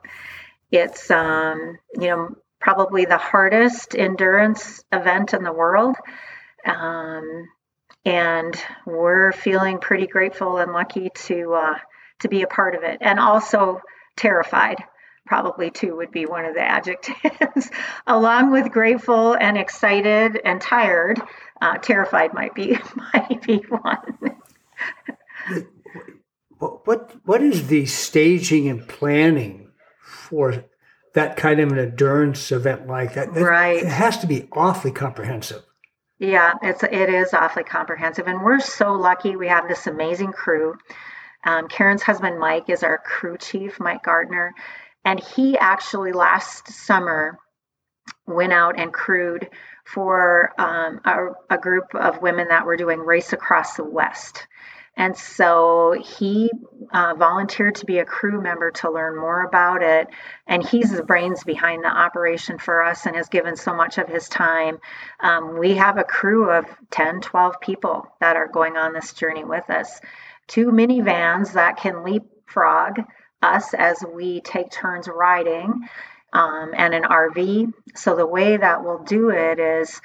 it's, um, you know, probably the hardest endurance event in the world. Um, and we're feeling pretty grateful and lucky to uh, to be a part of it, and also terrified. Probably too would be one of the adjectives, along with grateful and excited and tired. Uh, terrified might be might be one. what what is the staging and planning for that kind of an endurance event like that? Right, it has to be awfully comprehensive. Yeah, it's it is awfully comprehensive, and we're so lucky. We have this amazing crew. Um, Karen's husband Mike is our crew chief, Mike Gartner, and he actually last summer went out and crewed for um, a, a group of women that were doing Race Across the West. And so he uh, volunteered to be a crew member to learn more about it. And he's the brains behind the operation for us and has given so much of his time. Um, we have a crew of 10, 12 people that are going on this journey with us. Two minivans that can leapfrog us as we take turns riding, um, and an RV. So the way that we'll do it is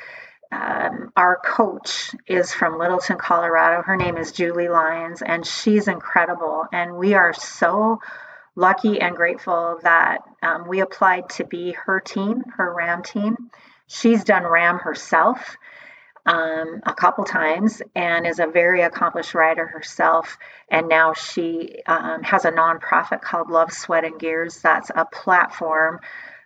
um, our coach is from Littleton, Colorado. Her name is Julie Lyons, and she's incredible. And we are so lucky and grateful that um, we applied to be her team, her RAM team. She's done RAM herself um, a couple times and is a very accomplished writer herself. And now she um, has a nonprofit called Love, Sweat, and Gears that's a platform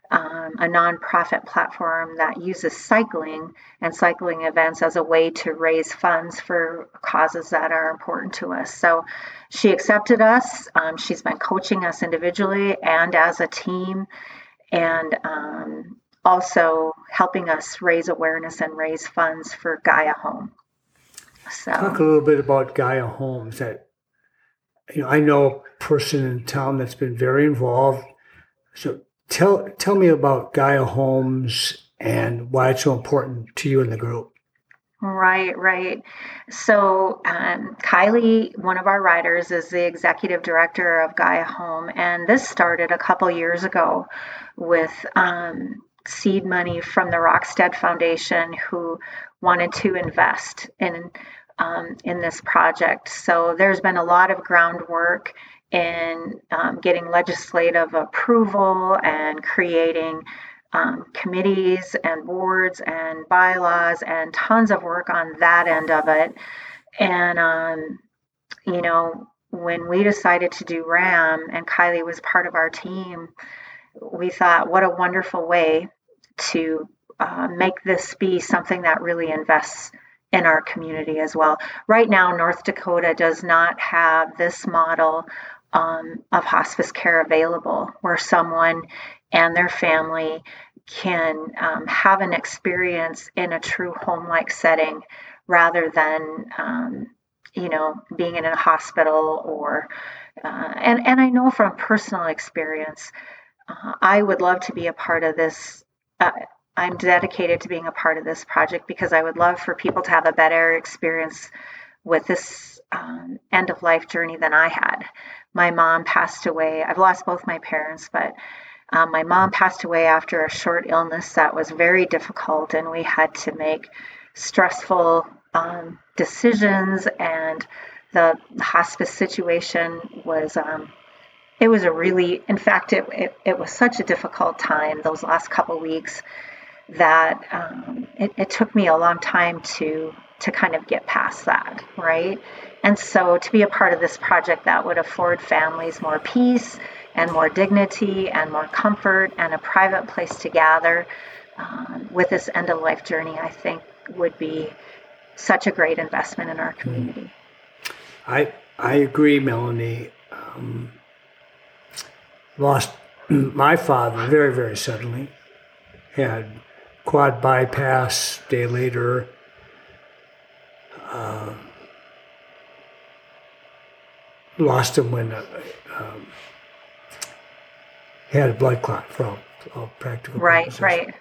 um, a nonprofit platform that uses cycling and cycling events as a way to raise funds for causes that are important to us. So she accepted us. Um, she's been coaching us individually and as a team, and um, also helping us raise awareness and raise funds for Gaia Home. So, talk a little bit about Gaia Homes. That you know, I know a person in town that's been very involved. So Tell tell me about Gaia Homes and why it's so important to you and the group. Right, right. So, um, Kylie, one of our writers, is the executive director of Gaia Home, and this started a couple years ago with um, seed money from the Rockstead Foundation, who wanted to invest in um, in this project. So, there's been a lot of groundwork in um, getting legislative approval and creating um, committees and boards and bylaws and tons of work on that end of it. And, um, you know, when we decided to do RAM and Kylie was part of our team, we thought, what a wonderful way to uh, make this be something that really invests in our community as well. Right now, North Dakota does not have this model um, of hospice care available where someone and their family can um, have an experience in a true home like setting rather than um, you know being in a hospital or uh, and and I know from personal experience uh, I would love to be a part of this uh, I'm dedicated to being a part of this project because I would love for people to have a better experience with this um, end of life journey than I had my mom passed away. I've lost both my parents, but um, my mom passed away after a short illness that was very difficult, and we had to make stressful um, decisions. And the hospice situation was. Um, it was a really, in fact, it, it, it, was such a difficult time those last couple weeks that um, it, it took me a long time to to kind of get past that, right? And so to be a part of this project that would afford families more peace and more dignity and more comfort and a private place to gather um, with this end of life journey, I think would be such a great investment in our community. I I agree, Melanie. Um, lost my father very very suddenly. Had quad bypass. Day later. Uh, lost him when uh, um, he had a blood clot for all, all practical right, purposes. Right, right.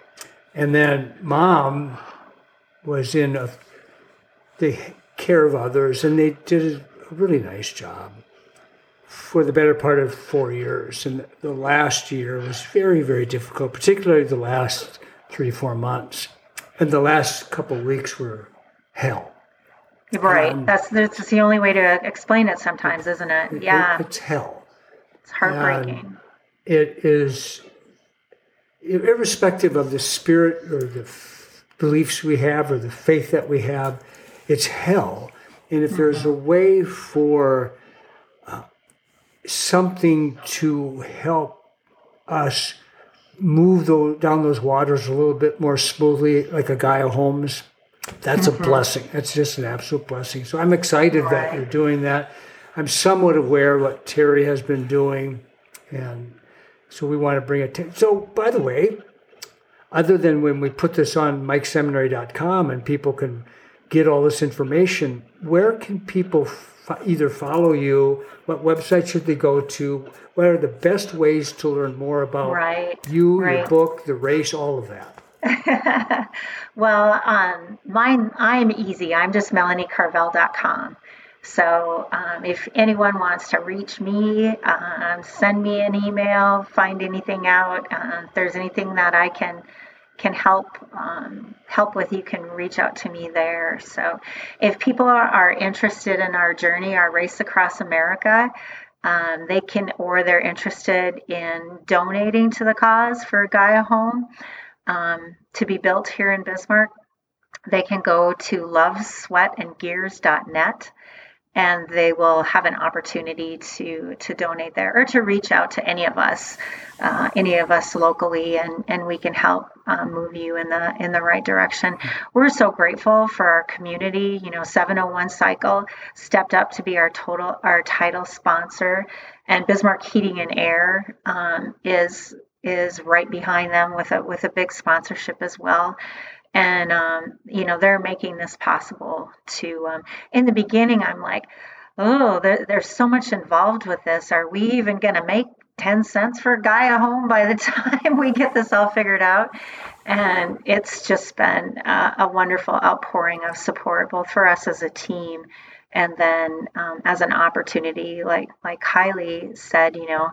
And then mom was in a, the care of others, and they did a really nice job for the better part of four years. And the last year was very, very difficult, particularly the last three, four months. And the last couple of weeks were hell. Right. Um, that's that's the only way to explain it sometimes, isn't it? It- Yeah. it's hell. It's heartbreaking. it is irrespective of the spirit or the f- beliefs we have or the faith that we have it's hell and if there's a way for something to help us move those, down those waters a little bit more smoothly like a Gaia Homes. that's a mm-hmm. blessing that's just an absolute blessing so i'm excited that you're doing that i'm somewhat aware of what terry has been doing and so we want to bring it to. So, by the way, other than when we put this on mikeseminary.com and people can get all this information, where can people either follow you? What website should they go to? What are the best ways to learn more about Right, you, your book, the race, all of that? well, um, mine, I'm easy. I'm just melaniecarvell.com. So um, if anyone wants to reach me, um, send me an email, find anything out. Uh, if there's anything that I can can help um, help with, you can reach out to me there. So if people are, are interested in our journey, our race across America, um, they can, or they're interested in donating to the cause for Gaia Home um, to be built here in Bismarck, they can go to lovesweatandgears.net and they will have an opportunity to to donate there or to reach out to any of us, uh, any of us locally, and and we can help um, move you in the in the right direction. We're so grateful for our community. You know, 701 Cycle stepped up to be our total our title sponsor, and Bismarck Heating and Air um, is is right behind them with a with a big sponsorship as well and um, you know they're making this possible to um, in the beginning i'm like oh there, there's so much involved with this. Are we even going to make 10 cents for guy gaia home by the time we get this all figured out? And it's just been a wonderful outpouring of support both for us as a team and then um, as an opportunity. Like like kylie said you know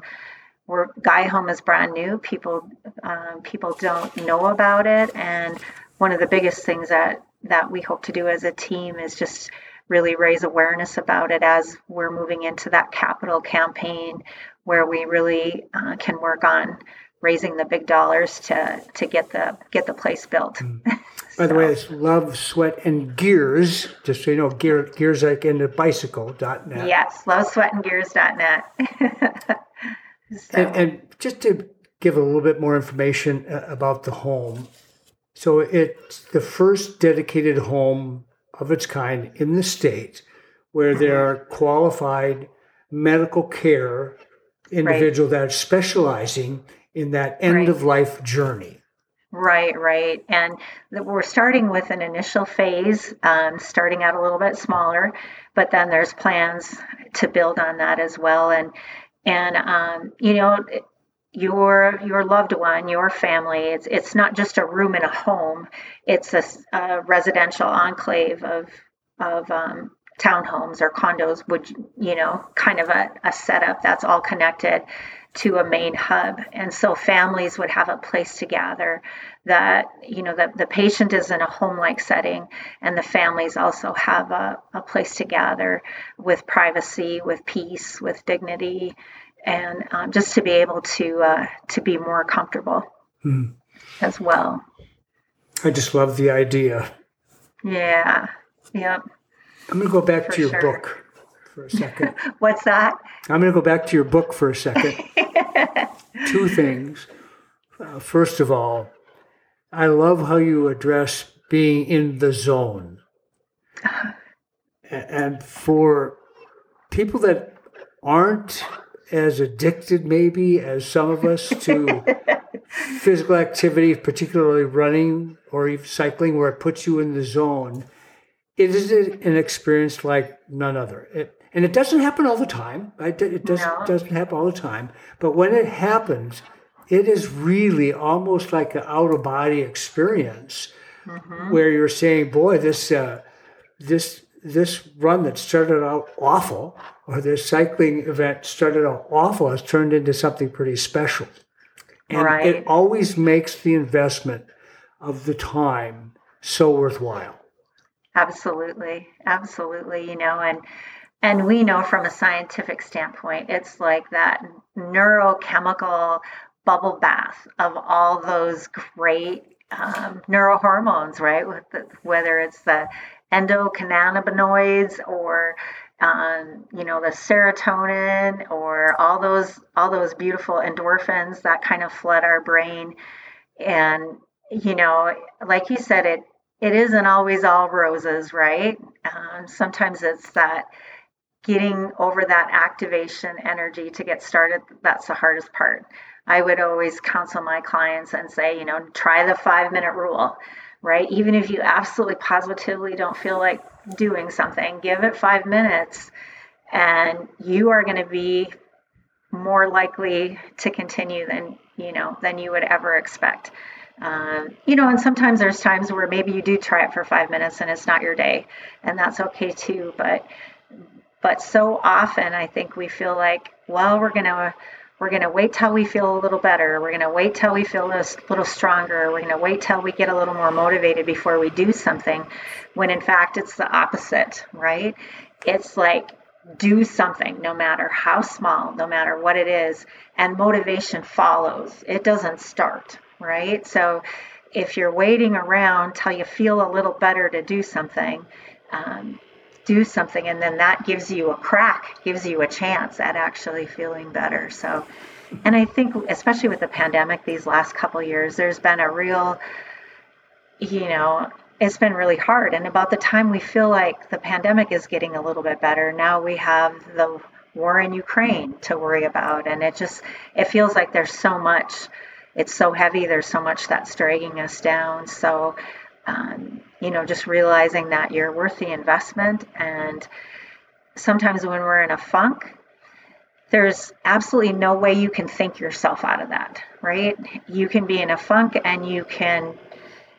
we're Gaia Home is brand new. People um, people don't know about it, and one of the biggest things that that we hope to do as a team is just really raise awareness about it as we're moving into that capital campaign where we really uh, can work on raising the big dollars to to get the get the place built. By the way, it's Love, Sweat, and Gears, just so you know, gear, gears like in the bicycle.net. Yes, lovesweatandgears.net. so, And, and just to give a little bit more information uh, about the home. So it's the first dedicated home of its kind in the state where there are qualified medical care individuals that are specializing in that end Right. of life journey. Right, right. And we're starting with an initial phase, um, starting out a little bit smaller, but then there's plans to build on that as well. And and um, you know, your your loved one, your family, it's it's not just a room in a home. It's a residential enclave of of um, townhomes or condos. Would you know, kind of a, a setup that's all connected to a main hub and so families would have a place to gather that you know the, the patient is in a home-like setting and the families also have a, a place to gather with privacy with peace with dignity and um, just to be able to uh, to be more comfortable Hmm. as well I just love the idea. yeah Yep. I'm going to go back For to your sure. book for a second. What's that? I'm going to go back to your book for a second. Two things. Uh, first of all, I love how you address being in the zone. And for people that aren't as addicted, maybe, as some of us to physical activity, particularly running or even cycling, where it puts you in the zone, it is an experience like none other. It, and it doesn't happen all the time. right? It does, No. doesn't happen all the time. But when it happens, it is really almost like an out of body experience where you're saying, boy, this, uh, this, this run that started out awful or this cycling event started out awful has turned into something pretty special. And Right. it always makes the investment of the time so worthwhile. Absolutely, absolutely. You know, and and we know from a scientific standpoint, it's like that neurochemical bubble bath of all those great um, neurohormones, right? Whether it's the endocannabinoids or um, you know the serotonin or all those all those beautiful endorphins that kind of flood our brain. And you know like you said it it isn't always all roses right? Um, sometimes it's that getting over that activation energy to get started that's the hardest part. I would always counsel my clients and say you know try the five minute rule right? Even if you absolutely positively don't feel like doing something give it five minutes and you are going to be more likely to continue than you know than you would ever expect. Um, you know and sometimes there's times where maybe you do try it for five minutes and it's not your day and that's okay too but but so often i think we feel like well we're going to we're going to wait till we feel a little better. We're going to wait till we feel a little stronger. We're going to wait till we get a little more motivated before we do something when in fact it's the opposite right? It's like do something no matter how small no matter what it is and motivation follows. It doesn't start right? So if you're waiting around till you feel a little better to do something um, do something and then that gives you a crack gives you a chance at actually feeling better. So and i think especially with the pandemic these last couple years there's been a real you know it's been really hard. And about the time we feel like the pandemic is getting a little bit better now we have the war in ukraine to worry about. And it just it feels like there's so much it's so heavy there's so much that's dragging us down. So um, you know just realizing that you're worth the investment. And sometimes when we're in a funk there's absolutely no way you can think yourself out of that right? You can be in a funk and you can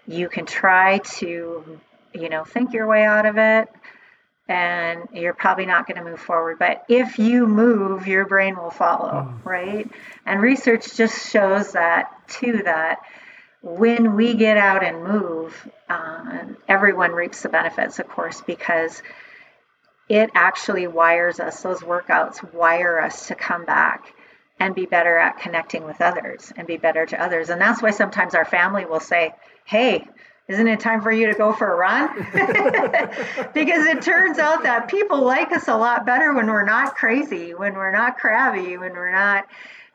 you can try to you know think your way out of it and you're probably not going to move forward. But if you move your brain will follow right? And research just shows that too that when we get out and move uh, everyone reaps the benefits of course because it actually wires us those workouts wire us to come back and be better at connecting with others and be better to others. And that's why sometimes our family will say hey isn't it time for you to go for a run? Because it turns out that people like us a lot better when we're not crazy when we're not crabby when we're not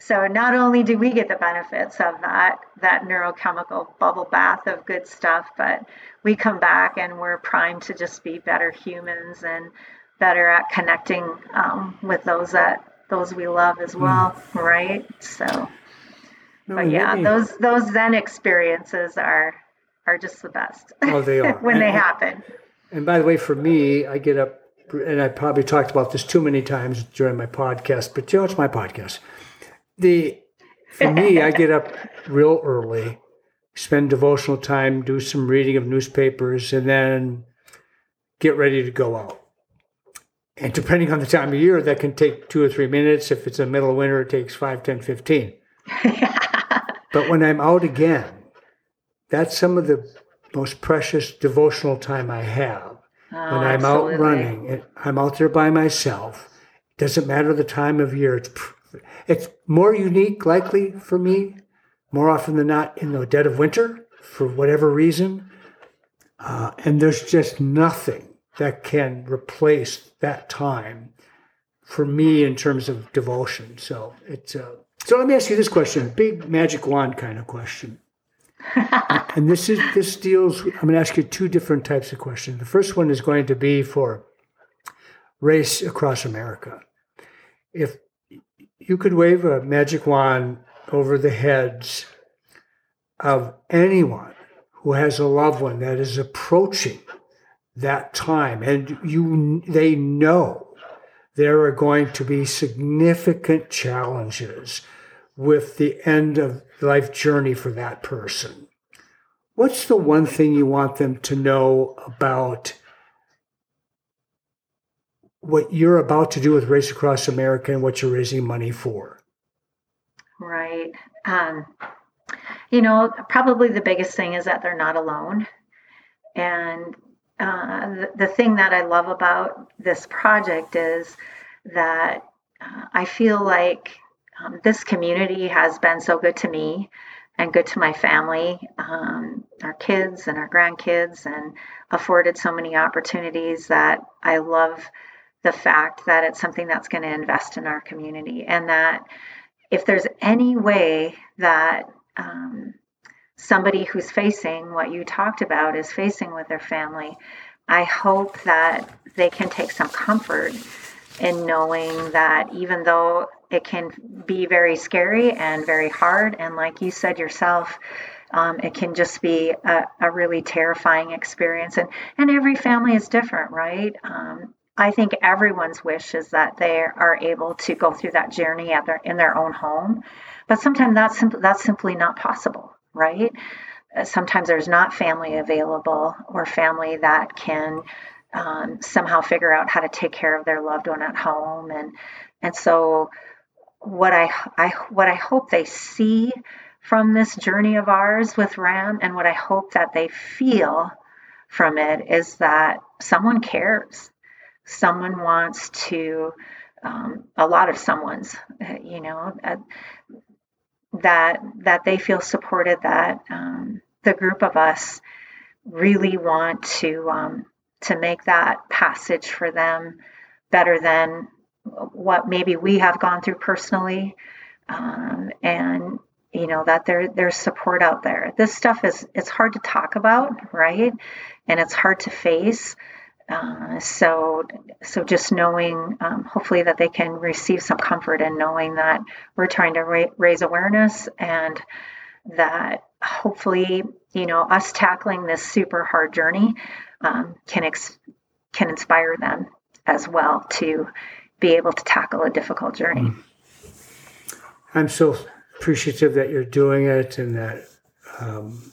so not only do we get the benefits of that that neurochemical bubble bath of good stuff but we come back and we're primed to just be better humans and better at connecting um, with those that those we love as well right so No, but yeah me- those those zen experiences are are just the best Oh, they are. when they happen And by the way, for me, I get up, and I probably talked about this too many times during my podcast, but you know, it's my podcast. The for me, I get up real early, spend devotional time, do some reading of newspapers, and then get ready to go out. And depending on the time of year, that can take two or three minutes. If it's the middle of winter, it takes five, ten, fifteen. But when I'm out again, that's some of the most precious devotional time I have. Oh, when I'm out running, I'm out there by myself. Doesn't matter the time of year. It's pr- it's more unique, likely for me, more often than not in the dead of winter for whatever reason. Uh, and there's just nothing that can replace that time for me in terms of devotion. So it's uh, so let me ask you this question, big magic wand kind of question. and this is this deals. I'm going to ask you two different types of questions. The first one is going to be for race across America. If you could wave a magic wand over the heads of anyone who has a loved one that is approaching that time and you they know there are going to be significant challenges with the end of life journey for that person. What's the one thing you want them to know about what you're about to do with Race Across America and what you're raising money for? Right. Um, you know, probably the biggest thing is that they're not alone. And uh, the, the, thing that I love about this project is that uh, I feel like um, this community has been so good to me and good to my family, um, our kids and our grandkids, and afforded so many opportunities that I love the fact that it's something that's going to invest in our community and that if there's any way that um, somebody who's facing what you talked about is facing with their family, I hope that they can take some comfort in knowing that even though it can be very scary and very hard, and like you said yourself, um, it can just be a, a, really terrifying experience. And, and every family is different, right? Um, I think everyone's wish is that they are able to go through that journey at their, in their own home. But sometimes that's, simp- that's simply not possible, right? Uh, sometimes there's not family available or family that can um, somehow figure out how to take care of their loved one at home. And, and so what I, I, what I hope they see from this journey of ours with RAM and what I hope that they feel from it is that someone cares someone wants to um, a lot of someone's you know uh, that that they feel supported that um, the group of us really want to um, to make that passage for them better than what maybe we have gone through personally. Um, and you know that there there's support out there. This stuff is it's hard to talk about right? And it's hard to face uh, so, so just knowing, um, hopefully, that they can receive some comfort in knowing that we're trying to ra- raise awareness and that hopefully, you know, us tackling this super hard journey um, can ex- can inspire them as well to be able to tackle a difficult journey. Mm. I'm so appreciative that you're doing it and that um,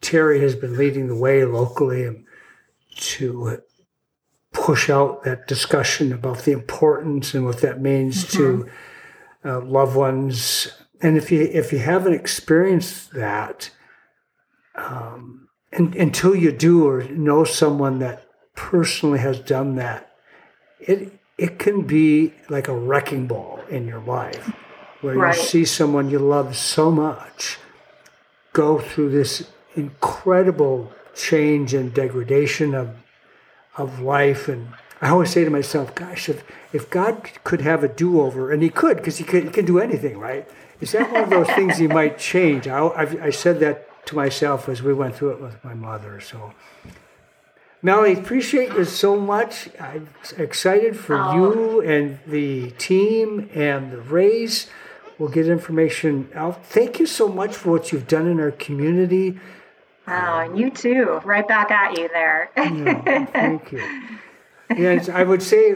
Terry has been leading the way locally to push out that discussion about the importance and what that means mm-hmm. to uh, loved ones. And if you if you haven't experienced that, um, and, until you do or know someone that personally has done that, it it can be like a wrecking ball in your life, where right. you see someone you love so much go through this incredible change and degradation of of life. And I always say to myself, gosh, if, if God could have a do over, and He could, because he, he can do anything, right? Is that one of those things He might change? I, I've, I said that to myself as we went through it with my mother. So, Melanie, appreciate you so much. I'm excited for oh. you and the team and the race. We'll get information out. Thank you so much for what you've done in our community. Oh, and you too. Right back at you there. yeah, thank you. Yeah, I would say,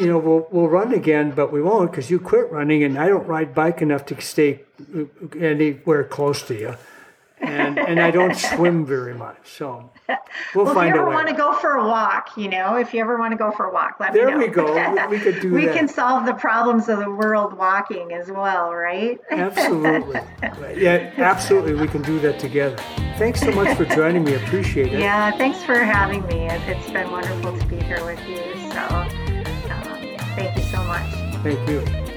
you know, we'll, we'll run again, but we won't because you quit running, and I don't ride bike enough to stay anywhere close to you and and I don't swim very much. So we'll, well find if you ever a way. want to go for a walk, you know, if you ever want to go for a walk, let there me know. There we go. we, we could do we that. can solve the problems of the world walking as well, right? Absolutely. yeah, absolutely. We can do that together. Thanks so much for joining me. Appreciate it. Yeah, thanks for having me. It's been wonderful to be here with you. So um, thank you so much. Thank you.